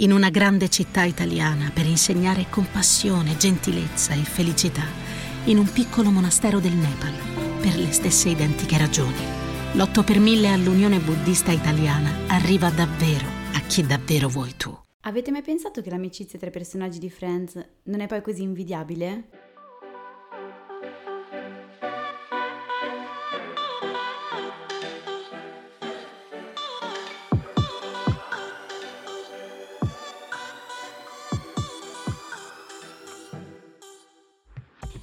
in una grande città italiana per insegnare compassione, gentilezza e felicità, in un piccolo monastero del Nepal, per le stesse identiche ragioni. L'8 per 1000 all'Unione Buddista Italiana arriva davvero a chi davvero vuoi tu. Avete mai pensato che l'amicizia tra i personaggi di Friends non è poi così invidiabile?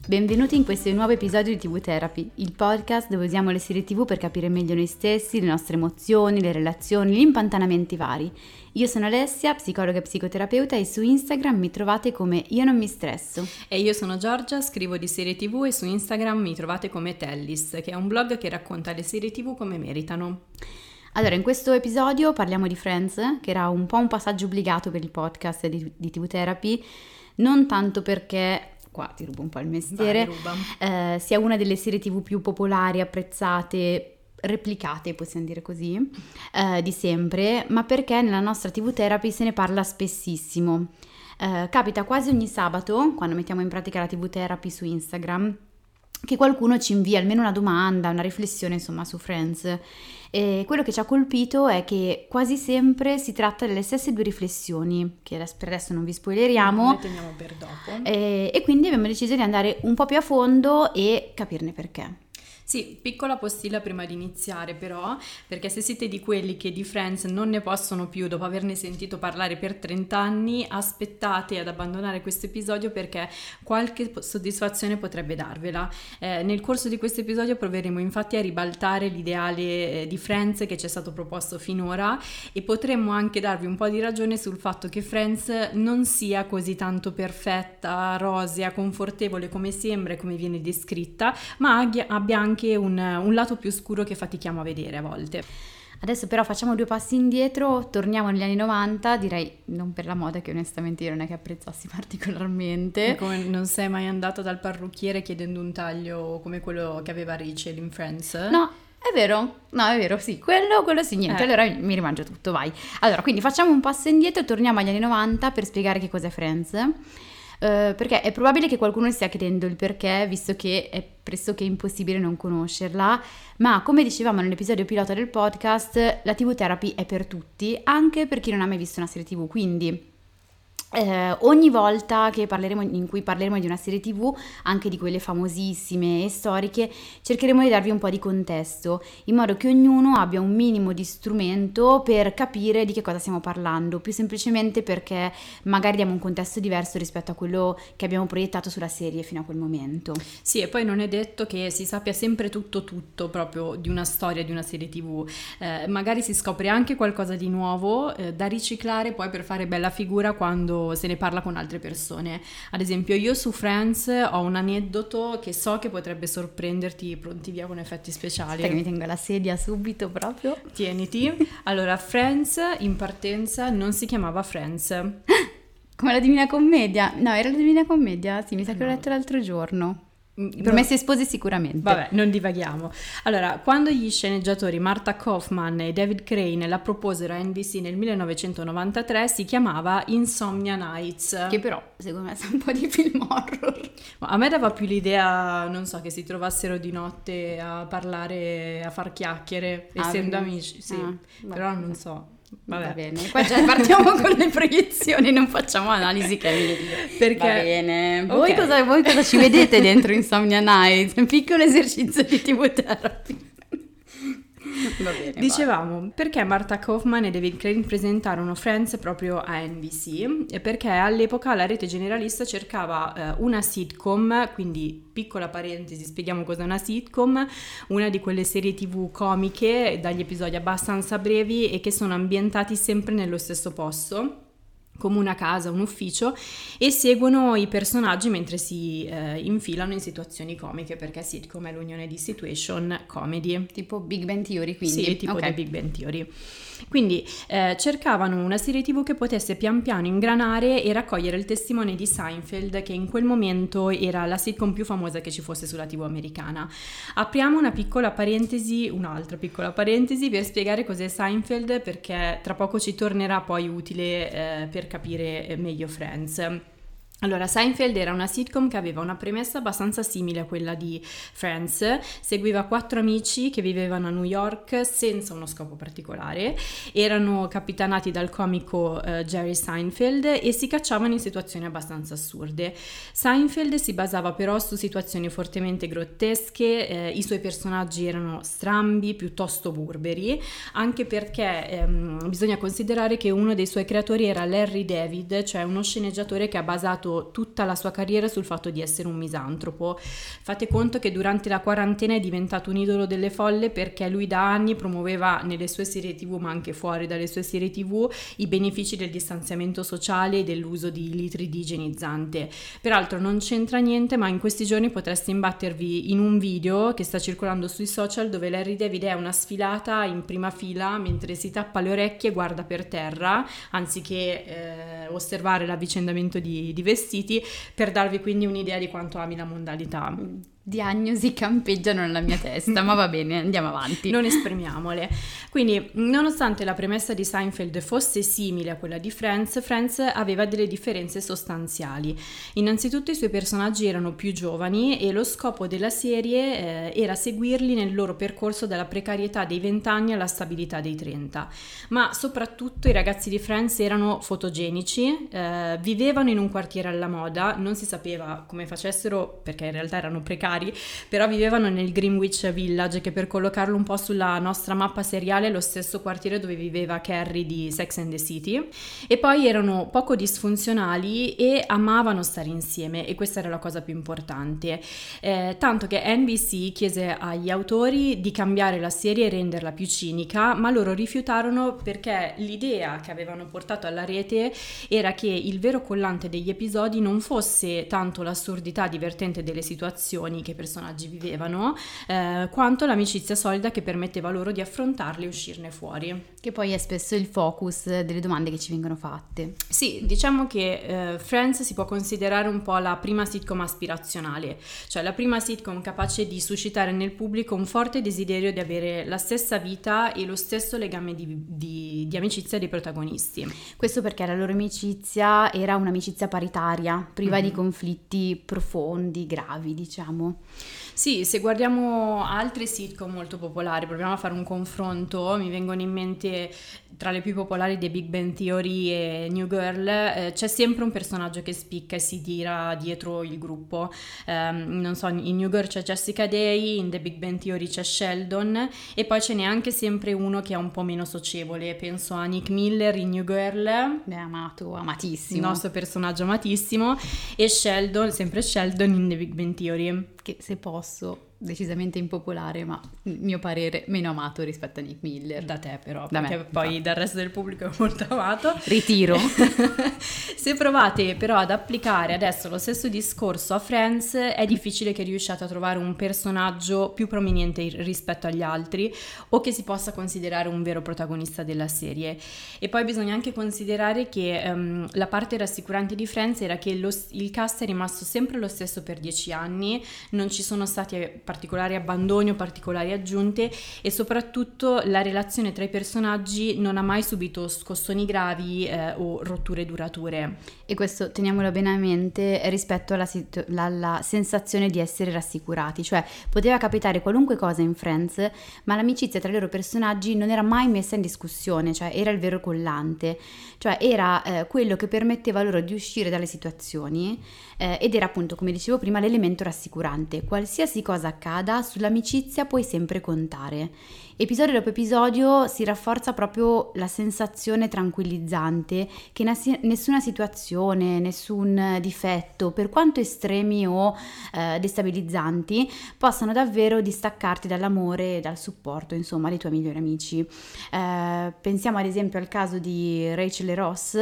Benvenuti in questo nuovo episodio di TV Therapy, il podcast dove usiamo le serie TV per capire meglio noi stessi, le nostre emozioni, le relazioni, gli impantanamenti vari. Io sono Alessia, psicologa e psicoterapeuta e su Instagram mi trovate come Io non mi stresso. E io sono Giorgia, scrivo di serie TV e su Instagram mi trovate come Tellis, che è un blog che racconta le serie TV come meritano. Allora, in questo episodio parliamo di Friends, che era un po' un passaggio obbligato per il podcast di, di TV Therapy, non tanto perché qua ti rubo un po' il mestiere, Vai, eh, sia una delle serie tv più popolari, apprezzate, replicate, possiamo dire così, eh, di sempre, ma perché nella nostra TV Therapy se ne parla spessissimo. Eh, capita quasi ogni sabato, quando mettiamo in pratica la TV Therapy su Instagram, che qualcuno ci invia almeno una domanda, una riflessione insomma su Friends. E quello che ci ha colpito è che quasi sempre si tratta delle stesse due riflessioni, che per adesso non vi spoileriamo. Le teniamo per dopo. E, e quindi abbiamo deciso di andare un po' più a fondo e capirne perché. Sì, piccola postilla prima di iniziare però, perché se siete di quelli che di Friends non ne possono più dopo averne sentito parlare per 30 anni, aspettate ad abbandonare questo episodio perché qualche soddisfazione potrebbe darvela. Eh, nel corso di questo episodio proveremo infatti a ribaltare l'ideale eh, di Friends che ci è stato proposto finora e potremmo anche darvi un po' di ragione sul fatto che Friends non sia così tanto perfetta, rosea, confortevole come sembra e come viene descritta, ma abbia anche anche un, un lato più scuro che fatichiamo a vedere a volte. Adesso però facciamo due passi indietro, torniamo negli anni 90, direi non per la moda che onestamente io non è che apprezzassi particolarmente. come non sei mai andato dal parrucchiere chiedendo un taglio come quello che aveva Rachel in Friends? No, è vero, no è vero, sì, quello, quello sì, niente, eh. allora mi rimangio tutto, vai. Allora, quindi facciamo un passo indietro e torniamo agli anni 90 per spiegare che cos'è Friends. Uh, perché è probabile che qualcuno stia chiedendo il perché, visto che è pressoché impossibile non conoscerla, ma come dicevamo nell'episodio pilota del podcast, la TV therapy è per tutti, anche per chi non ha mai visto una serie TV, quindi eh, ogni volta in cui parleremo di una serie tv, anche di quelle famosissime e storiche, cercheremo di darvi un po' di contesto, in modo che ognuno abbia un minimo di strumento per capire di che cosa stiamo parlando, più semplicemente perché magari diamo un contesto diverso rispetto a quello che abbiamo proiettato sulla serie fino a quel momento. Sì, e poi non è detto che si sappia sempre tutto tutto proprio di una storia, di una serie tv, eh, magari si scopre anche qualcosa di nuovo eh, da riciclare poi per fare bella figura quando se ne parla con altre persone. Ad esempio, io su Friends ho un aneddoto che so che potrebbe sorprenderti, pronti via con effetti speciali. Aspetta che mi tengo la sedia subito proprio. Tieniti. Allora, Friends in partenza non si chiamava Friends. Come la Divina Commedia? No, era la Divina Commedia, sì, mi sa che l'ho letto l'altro giorno. I promessi sposi sicuramente. Vabbè, non divaghiamo. Allora, quando gli sceneggiatori Martha Kaufman e David Crane la proposero a NBC nel 1993 si chiamava Insomnia Nights. Che però, secondo me, sa un po' di film horror. Ma a me dava più l'idea, non so, che si trovassero di notte a parlare, a far chiacchiere, ah, essendo quindi... amici. Sì, ah, però non so. Vabbè. Va bene, qua già partiamo con le proiezioni, non facciamo analisi chimiche. Perché... Va bene. Voi, okay. cosa, voi cosa ci vedete dentro Insomnia Night? Un piccolo esercizio di TV therapy. Bene, Dicevamo, vai. perché Martha Kaufman e David Crane presentarono Friends proprio a NBC? Perché all'epoca la rete generalista cercava eh, una sitcom, quindi piccola parentesi, spieghiamo cos'è una sitcom, una di quelle serie tv comiche dagli episodi abbastanza brevi e che sono ambientati sempre nello stesso posto come una casa, un ufficio e seguono i personaggi mentre si eh, infilano in situazioni comiche perché sitcom è l'unione di situation comedy. Tipo Big Bang Theory quindi? Sì, tipo okay. Big Bang Theory. Quindi eh, cercavano una serie tv che potesse pian piano ingranare e raccogliere il testimone di Seinfeld, che in quel momento era la sitcom più famosa che ci fosse sulla tv americana. Apriamo una piccola parentesi, un'altra piccola parentesi per spiegare cos'è Seinfeld, perché tra poco ci tornerà poi utile eh, per capire meglio Friends. Allora, Seinfeld era una sitcom che aveva una premessa abbastanza simile a quella di Friends, seguiva quattro amici che vivevano a New York senza uno scopo particolare, erano capitanati dal comico uh, Jerry Seinfeld e si cacciavano in situazioni abbastanza assurde. Seinfeld si basava però su situazioni fortemente grottesche, eh, i suoi personaggi erano strambi, piuttosto burberi, anche perché ehm, bisogna considerare che uno dei suoi creatori era Larry David, cioè uno sceneggiatore che ha basato basato tutta la sua carriera sul fatto di essere un misantropo. Fate conto che durante la quarantena è diventato un idolo delle folle perché lui da anni promuoveva nelle sue serie tv, ma anche fuori dalle sue serie tv, i benefici del distanziamento sociale e dell'uso di litri di igienizzante. Peraltro non c'entra niente, ma in questi giorni potreste imbattervi in un video che sta circolando sui social dove Larry David è una sfilata in prima fila mentre si tappa le orecchie e guarda per terra, anziché eh, osservare l'avvicendamento di, di vestiti per darvi quindi un'idea di quanto ami la mondalità diagnosi campeggiano nella mia testa, ma va bene, andiamo avanti. Non esprimiamole. Quindi, nonostante la premessa di Seinfeld fosse simile a quella di Friends, Friends aveva delle differenze sostanziali. Innanzitutto i suoi personaggi erano più giovani e lo scopo della serie eh, era seguirli nel loro percorso dalla precarietà dei 20 anni alla stabilità dei 30. Ma soprattutto i ragazzi di Friends erano fotogenici, eh, vivevano in un quartiere alla moda, non si sapeva come facessero perché in realtà erano precari familiari, però vivevano nel Greenwich Village, che per collocarlo un po' sulla nostra mappa seriale è lo stesso quartiere dove viveva Carrie di Sex and the City. E poi erano poco disfunzionali e amavano stare insieme, e questa era la cosa più importante. Eh, tanto che NBC chiese agli autori di cambiare la serie e renderla più cinica, ma loro rifiutarono perché l'idea che avevano portato alla rete era che il vero collante degli episodi non fosse tanto l'assurdità divertente delle situazioni, che i personaggi vivevano, eh, quanto l'amicizia solida che permetteva loro di affrontarli e uscirne fuori. Che poi è spesso il focus delle domande che ci vengono fatte. Sì, diciamo che eh, Friends si può considerare un po' la prima sitcom aspirazionale, cioè la prima sitcom capace di suscitare nel pubblico un forte desiderio di avere la stessa vita e lo stesso legame di, di, di amicizia dei protagonisti. Questo perché la loro amicizia era un'amicizia paritaria, priva mm-hmm. di conflitti profondi, gravi, diciamo. Sì, se guardiamo altre sitcom molto popolari, proviamo a fare un confronto, mi vengono in mente tra le più popolari The Big Bang Theory e New Girl, eh, c'è sempre un personaggio che spicca e si tira dietro il gruppo. Um, non so, in New Girl c'è Jessica Day, in The Big Bang Theory c'è Sheldon e poi ce n'è anche sempre uno che è un po' meno socievole. Penso a Nick Miller in New Girl. Beh, amato, amatissimo. Il nostro personaggio amatissimo. E Sheldon, sempre Sheldon in The Big Bang Theory. Che se posso decisamente impopolare, ma mio parere meno amato rispetto a Nick Miller. Da te però, da perché me, poi infatti. dal resto del pubblico è molto amato. Ritiro. Se provate però ad applicare adesso lo stesso discorso a Friends, è difficile che riusciate a trovare un personaggio più prominente rispetto agli altri o che si possa considerare un vero protagonista della serie. E poi bisogna anche considerare che um, la parte rassicurante di Friends era che lo, il cast è rimasto sempre lo stesso per dieci anni, non ci sono stati particolari abbandoni o particolari aggiunte e soprattutto la relazione tra i personaggi non ha mai subito scossoni gravi eh, o rotture durature. E questo teniamolo bene a mente rispetto alla, situ- alla, sensazione di essere rassicurati, cioè poteva capitare qualunque cosa in Friends, ma l'amicizia tra i loro personaggi non era mai messa in discussione, cioè era il vero collante, cioè era eh, quello che permetteva loro di uscire dalle situazioni eh, ed era appunto, come dicevo prima, l'elemento rassicurante. Qualsiasi cosa accada, sull'amicizia puoi sempre contare. Episodio dopo episodio si rafforza proprio la sensazione tranquillizzante che nessuna situazione, nessun difetto, per quanto estremi o eh, destabilizzanti, possano davvero distaccarti dall'amore e dal supporto, insomma, dei tuoi migliori amici. Eh, pensiamo ad esempio al caso di Rachel e Ross.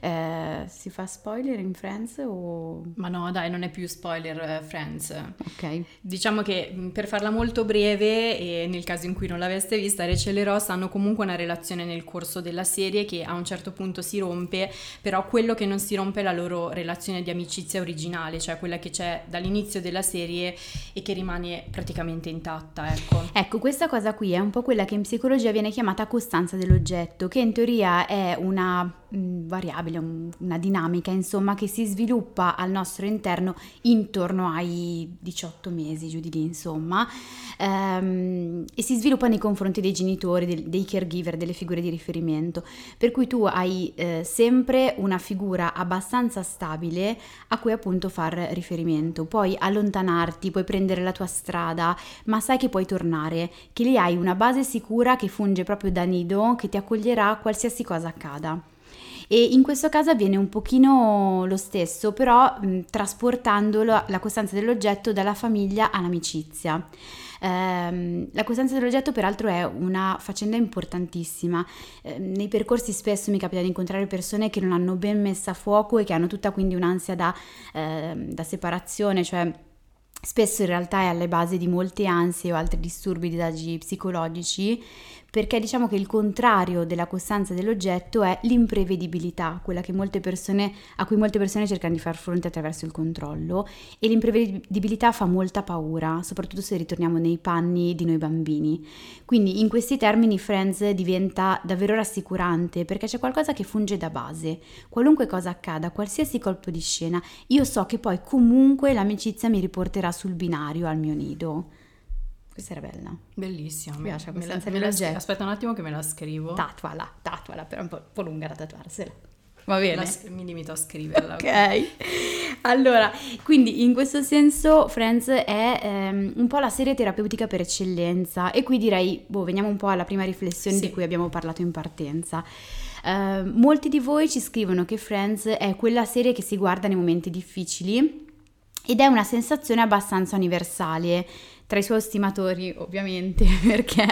Eh, si fa spoiler in Friends o... Ma no, dai, non è più spoiler uh, Friends. Ok. Diciamo che per farla molto breve e nel caso in cui non l'avesse l'aveste vista, Rachel e Ross hanno comunque una relazione nel corso della serie che a un certo punto si rompe, però quello che non si rompe è la loro relazione di amicizia originale, cioè quella che c'è dall'inizio della serie e che rimane praticamente intatta, ecco. Ecco, questa cosa qui è un po' quella che in psicologia viene chiamata costanza dell'oggetto, che in teoria è una mh, variabile, un, una dinamica, insomma, che si sviluppa al nostro interno intorno ai 18 mesi, giù di lì, insomma, ehm, e si sviluppa nei confronti dei genitori, dei, caregiver, delle figure di riferimento. Per cui tu hai eh, sempre una figura abbastanza stabile a cui appunto far riferimento. Puoi allontanarti, puoi prendere la tua strada, ma sai che puoi tornare, che lì hai una base sicura che funge proprio da nido, che ti accoglierà qualsiasi cosa accada. E in questo caso avviene un pochino lo stesso, però mh, trasportando la costanza dell'oggetto dalla famiglia all'amicizia. Eh, la costanza dell'oggetto peraltro è una faccenda importantissima. Eh, nei percorsi spesso mi capita di incontrare persone che non hanno ben messa a fuoco e che hanno tutta quindi un'ansia da, eh, da separazione, cioè spesso in realtà è alle basi di molte ansie o altri disturbi, disagi psicologici perché diciamo che il contrario della costanza dell'oggetto è l'imprevedibilità, quella persone, a cui molte persone cercano di far fronte attraverso il controllo e l'imprevedibilità fa molta paura, soprattutto se ritorniamo nei panni di noi bambini. Quindi in questi termini Friends diventa davvero rassicurante perché c'è qualcosa che funge da base. Qualunque cosa accada, qualsiasi colpo di scena, io so che poi comunque l'amicizia mi riporterà sul binario al mio nido. Questa era bella. Bellissima. Mi piace me questa la, me la, Aspetta un attimo che me la scrivo. Tatuala, tatuala, però è un po', un po lunga da tatuarsela. Va bene. La, mi limito a scriverla. ok. Allora, quindi in questo senso Friends è ehm, un po' la serie terapeutica per eccellenza e qui direi, boh, veniamo un po' alla prima riflessione sì. di cui abbiamo parlato in partenza. Uh, molti di voi ci scrivono che Friends è quella serie che si guarda nei momenti difficili ed è una sensazione abbastanza universale tra i suoi stimatori ovviamente, perché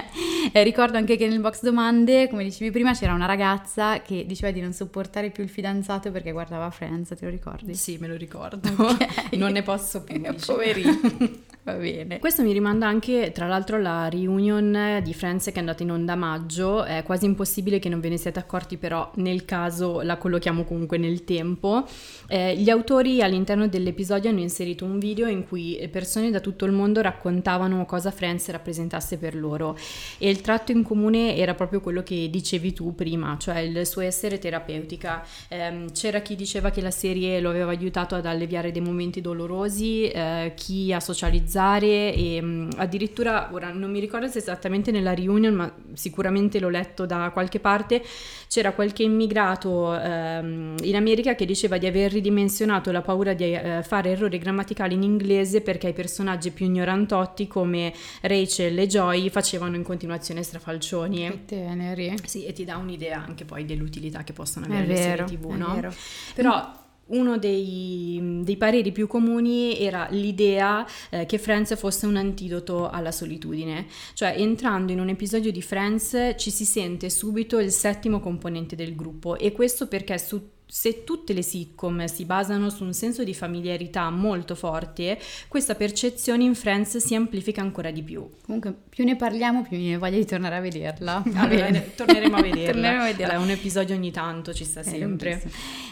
eh, ricordo anche che nel box domande, come dicevi prima, c'era una ragazza che diceva di non sopportare più il fidanzato perché guardava Friends, te lo ricordi? Sì, me lo ricordo. Okay. non ne posso più. Poverino. Va bene. Questo mi rimanda anche, tra l'altro, alla reunion di Friends che è andata in onda a maggio. È quasi impossibile che non ve ne siate accorti, però nel caso la collochiamo comunque nel tempo. Eh, gli autori all'interno dell'episodio hanno inserito un video in cui persone da tutto il mondo raccontavano cosa Friends rappresentasse per loro. E il tratto in comune era proprio quello che dicevi tu prima, cioè il suo essere terapeutica. Eh, c'era chi diceva che la serie lo aveva aiutato ad alleviare dei momenti dolorosi, eh, chi a socializzare organizzare e um, addirittura, ora non mi ricordo se esattamente nella reunion, ma sicuramente l'ho letto da qualche parte, c'era qualche immigrato um, in America che diceva di aver ridimensionato la paura di uh, fare errori grammaticali in inglese perché i personaggi più ignorantotti come Rachel e Joy facevano in continuazione strafalcioni. Che teneri. Sì, e ti dà un'idea anche poi dell'utilità che possono avere è le vero, serie tv, no? Vero. Però uno dei, dei, pareri più comuni era l'idea eh, che Friends fosse un antidoto alla solitudine, cioè entrando in un episodio di Friends ci si sente subito il settimo componente del gruppo e questo perché su se tutte le sitcom si basano su un senso di familiarità molto forte, questa percezione in Friends si amplifica ancora di più. Comunque, più ne parliamo, più mi voglia di tornare a vederla. Va bene, torneremo a vederla. torneremo a vederla. Allora, un episodio ogni tanto ci sta sempre.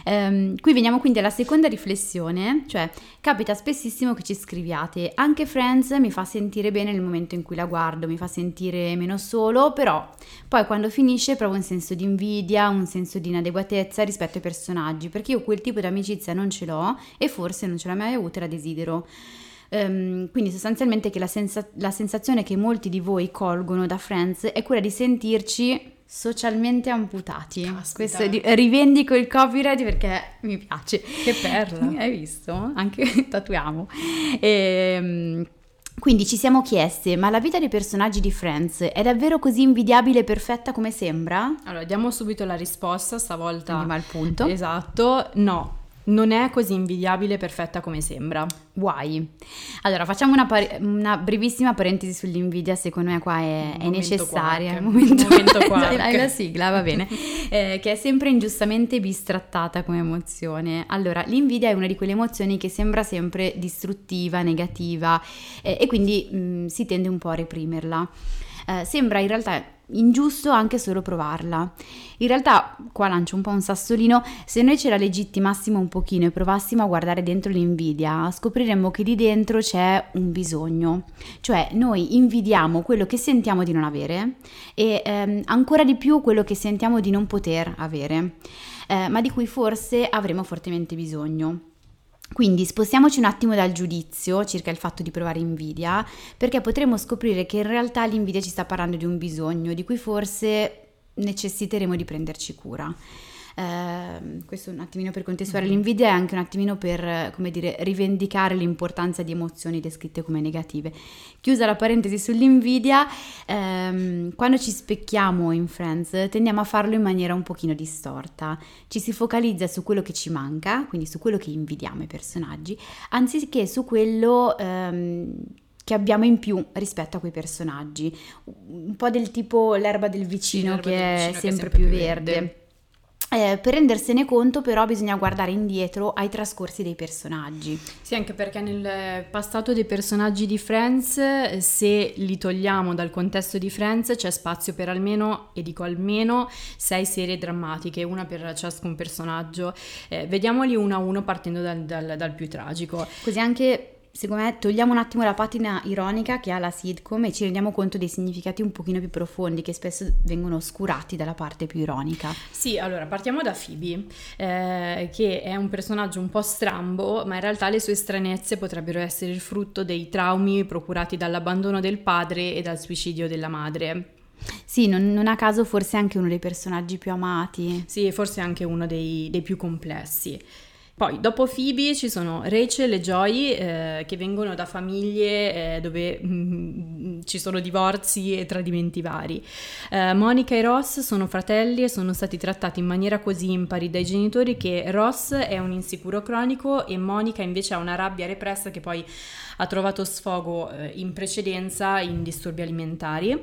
Um, qui veniamo quindi alla seconda riflessione, cioè capita spessissimo che ci scriviate, anche Friends mi fa sentire bene nel momento in cui la guardo, mi fa sentire meno solo, però poi quando finisce provo un senso di invidia, un senso di inadeguatezza rispetto ai personaggi personaggi, perché io quel tipo di amicizia non ce l'ho e forse non ce l'ho mai avuta e la desidero. Um, quindi sostanzialmente che la, senza- la sensazione che molti di voi colgono da Friends è quella di sentirci socialmente amputati. Caspita. Questo di- rivendico il copyright perché mi piace. Che perla. Hai visto? Anche tatuiamo. E, um, quindi ci siamo chieste, ma la vita dei personaggi di Friends è davvero così invidiabile e perfetta come sembra? Allora, diamo subito la risposta, stavolta. Andiamo al punto. Esatto, no non è così invidiabile e perfetta come sembra. Why? Allora, facciamo una, par- una, brevissima parentesi sull'invidia, secondo me qua è, è necessaria. Quark. Momento, momento Hai la sigla, va bene. eh, che è sempre ingiustamente bistrattata come emozione. Allora, l'invidia è una di quelle emozioni che sembra sempre distruttiva, negativa eh, e quindi mh, si tende un po' a reprimerla. eh, sembra in realtà ingiusto anche solo provarla. In realtà, qua lancio un po' un sassolino, se noi ce la legittimassimo un pochino e provassimo a guardare dentro l'invidia, scopriremmo che lì dentro c'è un bisogno. Cioè, noi invidiamo quello che sentiamo di non avere e ehm, ancora di più quello che sentiamo di non poter avere, eh, ma di cui forse avremo fortemente bisogno. Quindi spostiamoci un attimo dal giudizio circa il fatto di provare invidia, perché potremo scoprire che in realtà l'invidia ci sta parlando di un bisogno di cui forse necessiteremo di prenderci cura. Eh, questo un attimino per contestuare mm-hmm. l'invidia e anche un attimino per, come dire, rivendicare l'importanza di emozioni descritte come negative. Chiusa la parentesi sull'invidia, ehm, quando ci specchiamo in Friends tendiamo a farlo in maniera un pochino distorta. Ci si focalizza su quello che ci manca, quindi su quello che invidiamo ai personaggi, anziché su quello... Ehm, che abbiamo in più rispetto a quei personaggi. Un po' del tipo l'erba del vicino, sì, che, del vicino è che, è sempre più verde. verde. Eh, per rendersene conto però bisogna guardare indietro ai trascorsi dei personaggi. Sì, anche perché nel passato dei personaggi di Friends, se li togliamo dal contesto di Friends, c'è spazio per almeno, e dico almeno, sei serie drammatiche, una per ciascun personaggio. Eh, vediamoli uno a uno partendo dal, dal, dal più tragico. Così anche secondo me togliamo un attimo la patina ironica che ha la sitcom e ci rendiamo conto dei significati un pochino più profondi che spesso vengono oscurati dalla parte più ironica. Sì, allora partiamo da Phoebe, eh, che è un personaggio un po' strambo, ma in realtà le sue stranezze potrebbero essere il frutto dei traumi procurati dall'abbandono del padre e dal suicidio della madre. Sì, non, non, a caso forse anche uno dei personaggi più amati. Sì, forse anche uno dei, dei più complessi. Poi dopo Phoebe ci sono Rachel e Joy eh, che vengono da famiglie eh, dove mm, ci sono divorzi e tradimenti vari. Eh, Monica e Ross sono fratelli e sono stati trattati in maniera così impari dai genitori che Ross è un insicuro cronico e Monica invece ha una rabbia repressa che poi ha trovato sfogo eh, in precedenza in disturbi alimentari.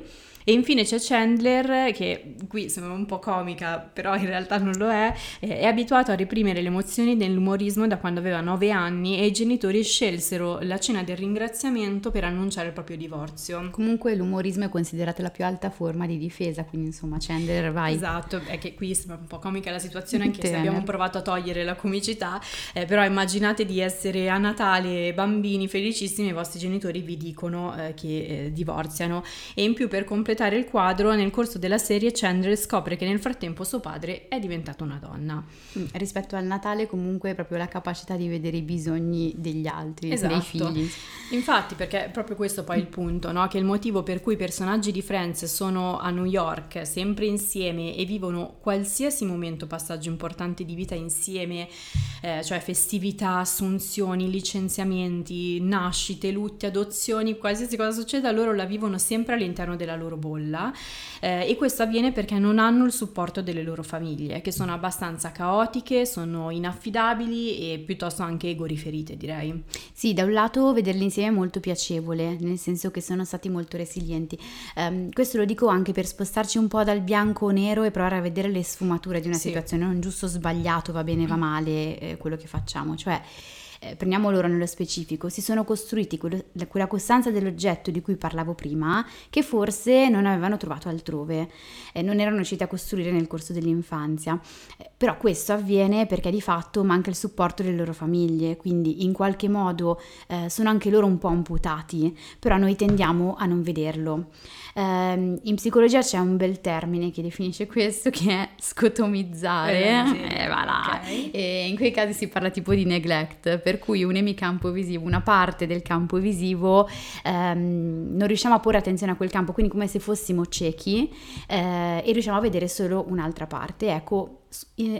E infine c'è Chandler, che qui sembra un po' comica, però in realtà non lo è, è abituato a reprimere le emozioni dell'umorismo da quando aveva 9 anni e i genitori scelsero la cena del ringraziamento per annunciare il proprio divorzio. Comunque l'umorismo è considerato la più alta forma di difesa, quindi insomma Chandler vai. Esatto, è che qui sembra un po' comica la situazione anche se abbiamo provato a togliere la comicità, eh, però immaginate di essere a Natale bambini felicissimi e i vostri genitori vi dicono eh, che eh, divorziano e in più per completare completare il quadro, nel corso della serie Chandler scopre che nel frattempo suo padre è diventato una donna. Mm, rispetto al Natale comunque proprio la capacità di vedere i bisogni degli altri, esatto. dei figli. Infatti perché è proprio questo poi il punto, no? che il motivo per cui i personaggi di Friends sono a New York sempre insieme e vivono qualsiasi momento, passaggio importante di vita insieme, eh, cioè festività, assunzioni, licenziamenti, nascite, lutti, adozioni, qualsiasi cosa succeda, loro la vivono sempre all'interno della loro bolla eh, e questo avviene perché non hanno il supporto delle loro famiglie, che sono abbastanza caotiche, sono inaffidabili e piuttosto anche egoriferite, direi. Sì, da un lato vederli insieme è molto piacevole, nel senso che sono stati molto resilienti. Um, questo lo dico anche per spostarci un po' dal bianco o nero e provare a vedere le sfumature di una sì. situazione, non giusto o sbagliato, va bene, va male eh, quello che facciamo, cioè eh, prendiamo loro nello specifico, si sono costruiti quello, quella costanza dell'oggetto di cui parlavo prima, che forse non avevano trovato altrove, eh, non erano riusciti a costruire nel corso dell'infanzia. Eh, però questo avviene perché di fatto manca il supporto delle loro famiglie, quindi in qualche modo eh, sono anche loro un po' amputati, però noi tendiamo a non vederlo. Um, in psicologia c'è un bel termine che definisce questo che è scotomizzare, eh, sì. eh, okay. e in quei casi si parla tipo di neglect, per cui un emicampo visivo, una parte del campo visivo, um, non riusciamo a porre attenzione a quel campo, quindi come se fossimo ciechi eh, e riusciamo a vedere solo un'altra parte. Ecco,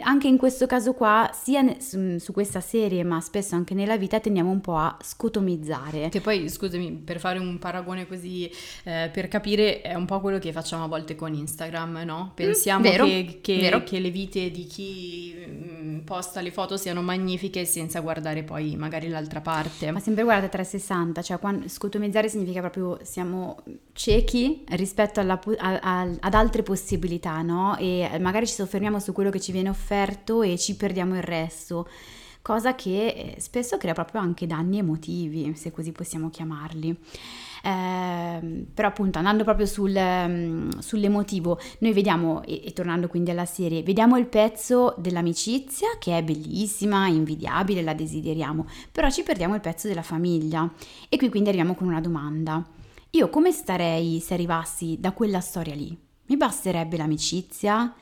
anche in questo caso qua, sia su, su, questa serie, ma spesso anche nella vita, tendiamo un po' a scotomizzare. Che poi, scusami, per fare un paragone così, eh, per capire, è un po' quello che facciamo a volte con Instagram, no? Mm, Pensiamo mm, che, che, che, le vite di chi mm, posta le foto siano magnifiche senza guardare poi magari l'altra parte. Ma sempre guardate 360, cioè quando, scotomizzare significa proprio siamo ciechi rispetto alla, a, a, ad altre possibilità, no? E magari ci soffermiamo su quello che ci viene offerto e ci perdiamo il resto. cosa che eh, spesso crea proprio anche danni emotivi, se così possiamo chiamarli. Eh, però appunto andando proprio sul, um, sull'emotivo, noi vediamo, e, e, tornando quindi alla serie, vediamo il pezzo dell'amicizia che è bellissima, invidiabile, la desideriamo, però ci perdiamo il pezzo della famiglia. E qui quindi arriviamo con una domanda. Io come starei se arrivassi da quella storia lì? Mi basterebbe l'amicizia?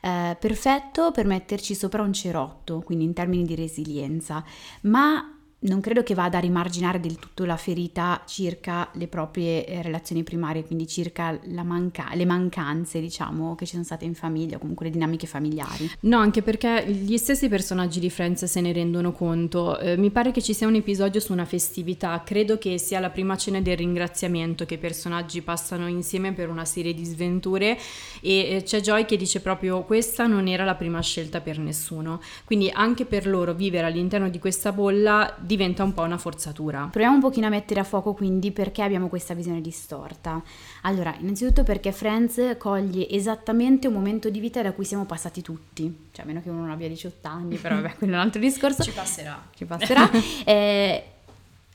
Eh, perfetto per metterci sopra un cerotto, quindi in termini di resilienza, ma non credo che vada a rimarginare del tutto la ferita circa le proprie eh, relazioni primarie, quindi circa manca- le mancanze, diciamo, che ci sono state in famiglia o comunque le dinamiche familiari. No, anche perché gli stessi personaggi di Friends se ne rendono conto. Eh, mi pare che ci sia un episodio su una festività, credo che sia la prima cena del ringraziamento che i personaggi passano insieme per una serie di sventure e eh, c'è Joy che dice proprio questa non era la prima scelta per nessuno. Quindi anche per loro vivere all'interno di questa bolla diventa un po' una forzatura. Proviamo un pochino a mettere a fuoco quindi perché abbiamo questa visione distorta. Allora, innanzitutto perché Friends coglie esattamente un momento di vita da cui siamo passati tutti, cioè a meno che uno non abbia 18 anni, però vabbè, quello è un altro discorso. Ci passerà. Ci passerà. eh,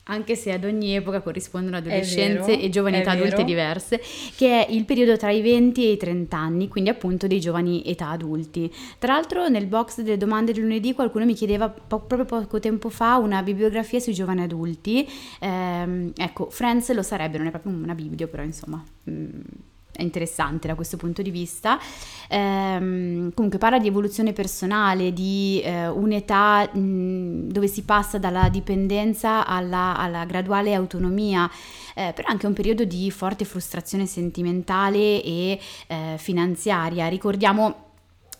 anche se ad ogni epoca corrispondono adolescenze vero, e giovani età adulte diverse, che è il periodo tra i 20 e i 30 anni, quindi appunto dei giovani età adulti. Tra l'altro nel box delle domande di lunedì qualcuno mi chiedeva po- proprio poco tempo fa una bibliografia sui giovani adulti, ehm, ecco, Friends lo sarebbe, non è proprio una biblio, però insomma... Mh, mm, è interessante da questo punto di vista. Ehm, comunque parla di evoluzione personale, di eh, un'età mh, dove si passa dalla dipendenza alla, alla graduale autonomia, eh, però anche un periodo di forte frustrazione sentimentale e eh, finanziaria. Ricordiamo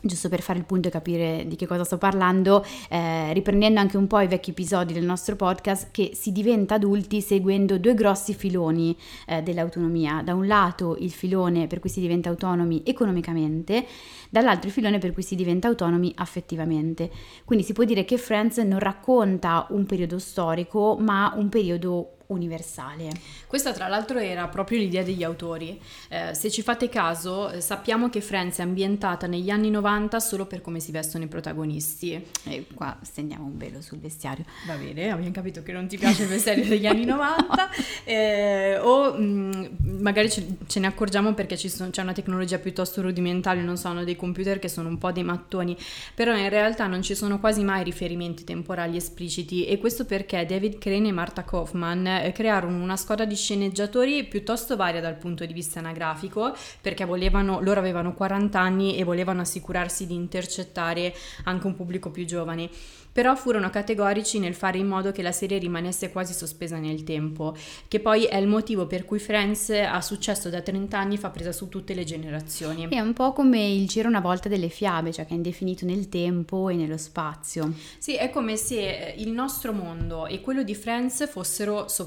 giusto per fare il punto e capire di che cosa sto parlando, eh, riprendendo anche un po' i vecchi episodi del nostro podcast, che si diventa adulti seguendo due grossi filoni eh, dell'autonomia. Da un lato il filone per cui si diventa autonomi economicamente, dall'altro il filone per cui si diventa autonomi affettivamente. Quindi si può dire che Friends non racconta un periodo storico, ma un periodo universale. Questa tra l'altro era proprio l'idea degli autori. Eh, se ci fate caso, eh, sappiamo che Friends è ambientata negli anni 90 solo per come si vestono i protagonisti. E qua stendiamo un velo sul vestiario. Va bene, abbiamo capito che non ti piace il vestiario degli anni 90. Eh, o mh, mm, magari ce, ce, ne accorgiamo perché sono, c'è una tecnologia piuttosto rudimentale, non so, hanno dei computer che sono un po' dei mattoni, però in realtà non ci sono quasi mai riferimenti temporali espliciti e questo perché David Crane e Marta Kaufman eh, crearono una squadra di sceneggiatori piuttosto varia dal punto di vista anagrafico, perché volevano, loro avevano 40 anni e volevano assicurarsi di intercettare anche un pubblico più giovane però furono categorici nel fare in modo che la serie rimanesse quasi sospesa nel tempo, che poi è il motivo per cui Friends ha successo da 30 anni, fa presa su tutte le generazioni. È un po' come il giro una volta delle fiabe, cioè che è indefinito nel tempo e nello spazio. Sì, è come se il nostro mondo e quello di Friends fossero sovrapposti,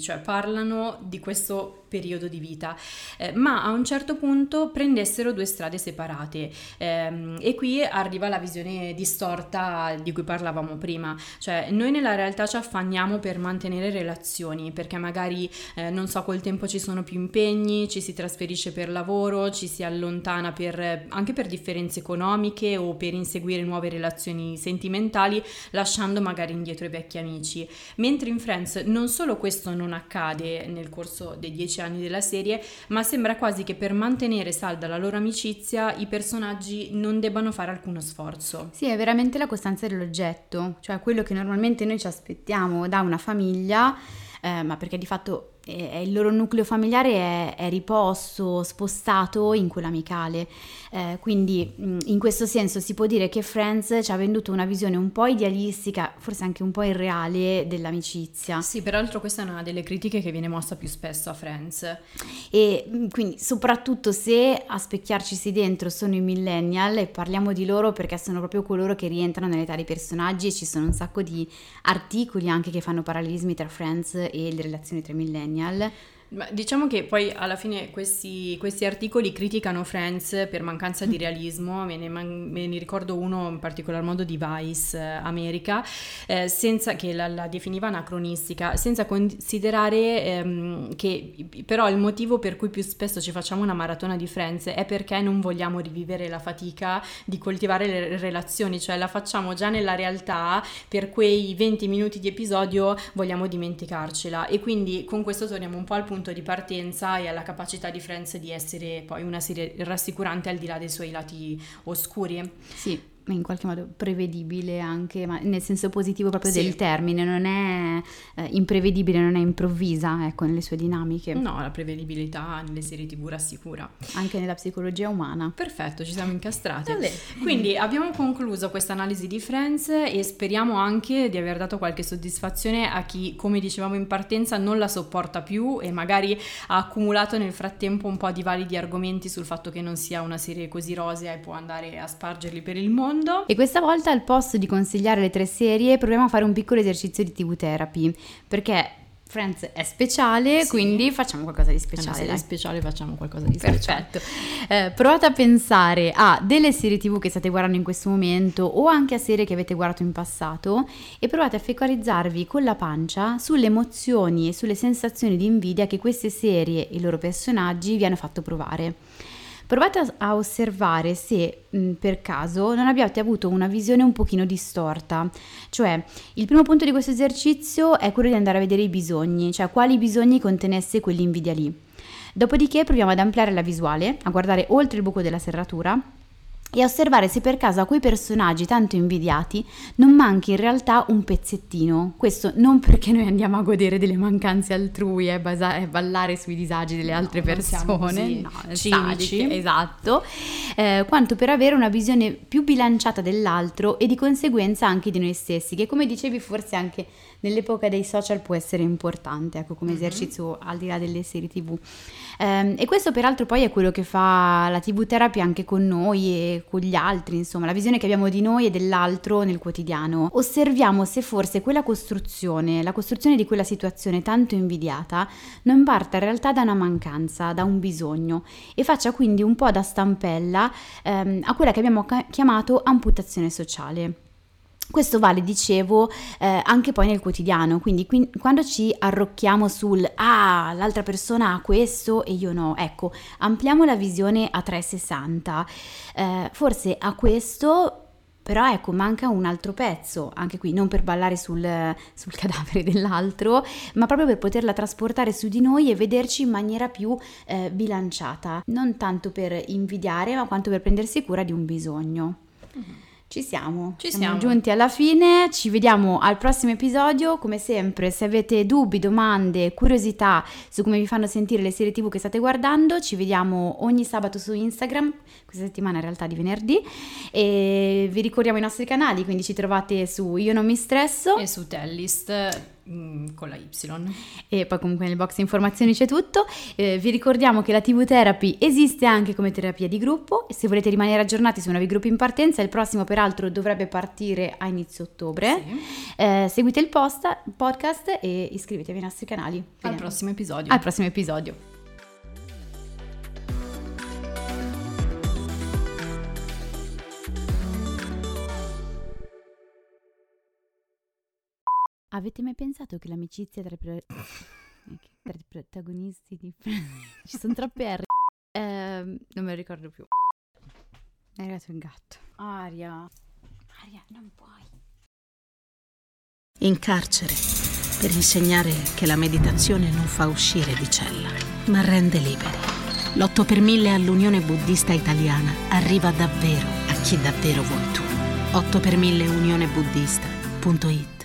cioè parlano di questo periodo di vita, eh, ma a un certo punto prendessero due strade separate. Eh, e qui arriva la visione distorta di cui parlavamo prima, cioè noi nella realtà ci affanniamo per mantenere relazioni perché magari eh, non so col tempo ci sono più impegni, ci si trasferisce per lavoro, ci si allontana per, anche per differenze economiche o per inseguire nuove relazioni sentimentali lasciando magari indietro i vecchi amici, mentre in Friends non solo questo non accade nel corso dei dieci anni della serie, ma sembra quasi che per mantenere salda la loro amicizia i personaggi non debbano fare alcuno sforzo. Sì, è veramente la costanza dell'oggetto, cioè quello che normalmente noi ci aspettiamo da una famiglia, eh, ma perché di fatto il loro nucleo familiare è, è riposto, spostato in quello amicale. Eh, quindi in questo senso si può dire che Friends ci ha venduto una visione un po' idealistica, forse anche un po' irreale dell'amicizia. Sì, peraltro questa è una delle critiche che viene mossa più spesso a Friends. E quindi soprattutto se a specchiarcisi dentro sono i millennial e parliamo di loro perché sono proprio coloro che rientrano nell'età dei personaggi e ci sono un sacco di articoli anche che fanno parallelismi tra Friends e le relazioni tra i millennial millennial Ma diciamo che poi alla fine questi, questi, articoli criticano Friends per mancanza di realismo, me ne, me ne, ricordo uno in particolar modo di Vice eh, America, eh, senza, che la, la, definiva anacronistica, senza considerare ehm, che però il motivo per cui più spesso ci facciamo una maratona di Friends è perché non vogliamo rivivere la fatica di coltivare le relazioni, cioè la facciamo già nella realtà, per quei 20 minuti di episodio vogliamo dimenticarcela. E quindi con questo torniamo un po' al punto punto di partenza e alla capacità di Friends di essere poi una serie rassicurante al di là dei suoi lati oscuri. Sì, in qualche modo prevedibile anche, ma nel senso positivo proprio sì. del termine, non è eh, imprevedibile, non è improvvisa, ecco, nelle sue dinamiche. No, la prevedibilità nelle serie tv rassicura. Anche nella psicologia umana. Perfetto, ci siamo incastrati. Quindi abbiamo concluso questa analisi di Friends e speriamo anche di aver dato qualche soddisfazione a chi, come dicevamo in partenza, non la sopporta più e magari ha accumulato nel frattempo un po' di validi argomenti sul fatto che non sia una serie così rosea e può andare a spargerli per il mondo mondo. E questa volta al posto di consigliare le tre serie proviamo a fare un piccolo esercizio di TV therapy, perché Friends è speciale, sì. quindi facciamo qualcosa di speciale. È speciale, facciamo qualcosa di speciale. Perfetto. Eh, provate a pensare a delle serie TV che state guardando in questo momento o anche a serie che avete guardato in passato e provate a focalizzarvi con la pancia sulle emozioni e sulle sensazioni di invidia che queste serie e i loro personaggi vi hanno fatto provare. Provate a osservare se mh, per caso non abbiate avuto una visione un pochino distorta. Cioè, il primo punto di questo esercizio è quello di andare a vedere i bisogni, cioè quali bisogni contenesse quell'invidia lì. Dopodiché proviamo ad ampliare la visuale, a guardare oltre il buco della serratura e osservare se per caso a quei personaggi tanto invidiati non manchi in realtà un pezzettino. Questo non perché noi andiamo a godere delle mancanze altrui e basa- ballare sui disagi delle altre no, persone, no, cinici, esatto, eh, quanto per avere una visione più bilanciata dell'altro e di conseguenza anche di noi stessi, che come dicevi forse anche nell'epoca dei social può essere importante, ecco, come mm-hmm. esercizio al di là delle serie tv. Um, e questo peraltro poi è quello che fa la TV terapia anche con noi e con gli altri, insomma, la visione che abbiamo di noi e dell'altro nel quotidiano. Osserviamo se forse quella costruzione, la costruzione di quella situazione tanto invidiata, non parta in realtà da una mancanza, da un bisogno e faccia quindi un po' da stampella um, a quella che abbiamo chiamato amputazione sociale. Questo vale, dicevo, eh, anche poi nel quotidiano, quindi qui, quando ci arrocchiamo sul ah, l'altra persona ha questo e io no, ecco, ampliamo la visione a 360. Eh, forse a questo però ecco, manca un altro pezzo, anche qui non per ballare sul, sul, cadavere dell'altro, ma proprio per poterla trasportare su di noi e vederci in maniera più eh, bilanciata, non tanto per invidiare, ma quanto per prendersi cura di un bisogno. Mm-hmm. Ci siamo, ci siamo, siamo. giunti alla fine, ci vediamo al prossimo episodio, come sempre se avete dubbi, domande, curiosità su come vi fanno sentire le serie tv che state guardando, ci vediamo ogni sabato su Instagram, questa settimana in realtà di venerdì, e vi ricordiamo i nostri canali, quindi ci trovate su Io non mi stresso e su Tellist con la Y. E poi comunque nel box informazioni c'è tutto. Eh, vi ricordiamo che la TV Therapy esiste anche come terapia di gruppo e se volete rimanere aggiornati su nuovi gruppi in partenza, il prossimo peraltro dovrebbe partire a inizio ottobre. Sì. Eh, seguite il post, podcast e iscrivetevi ai nostri canali. Vediamo. Al prossimo episodio. Al prossimo episodio. Avete mai pensato che l'amicizia tra i, pro... tra i protagonisti di Ci sono troppe R. Eh, non me lo ricordo più. È arrivato il gatto. Aria. Aria, non puoi. In carcere, per insegnare che la meditazione non fa uscire di cella, ma rende liberi. L'8 per 1000 all'Unione Buddista Italiana arriva davvero a chi davvero vuoi tu. 8 per 1000 unionebuddista.it